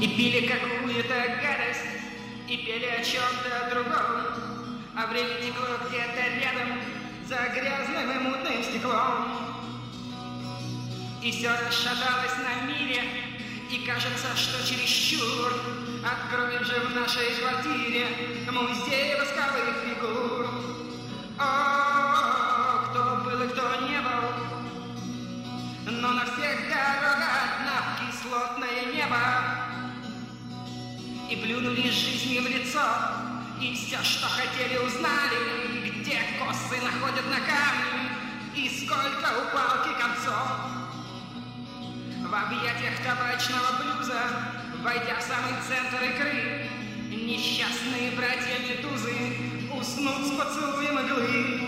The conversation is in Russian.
И пили какую-то гадость, и пели о чем-то другом. А время текло где-то рядом, за грязным и мутным стеклом. И все расшаталось на мире, и кажется, что чересчур Откроем же в нашей квартире музей восковых фигур. О, кто был и кто не был, но на всех дорогах на кислотное небо. И плюнули жизни в лицо, и все, что хотели, узнали, где косы находят на камне, и сколько у палки концов. В объятиях табачного блюза, войдя в самый центр игры, несчастные братья Медузы уснут с поцелуем иглы.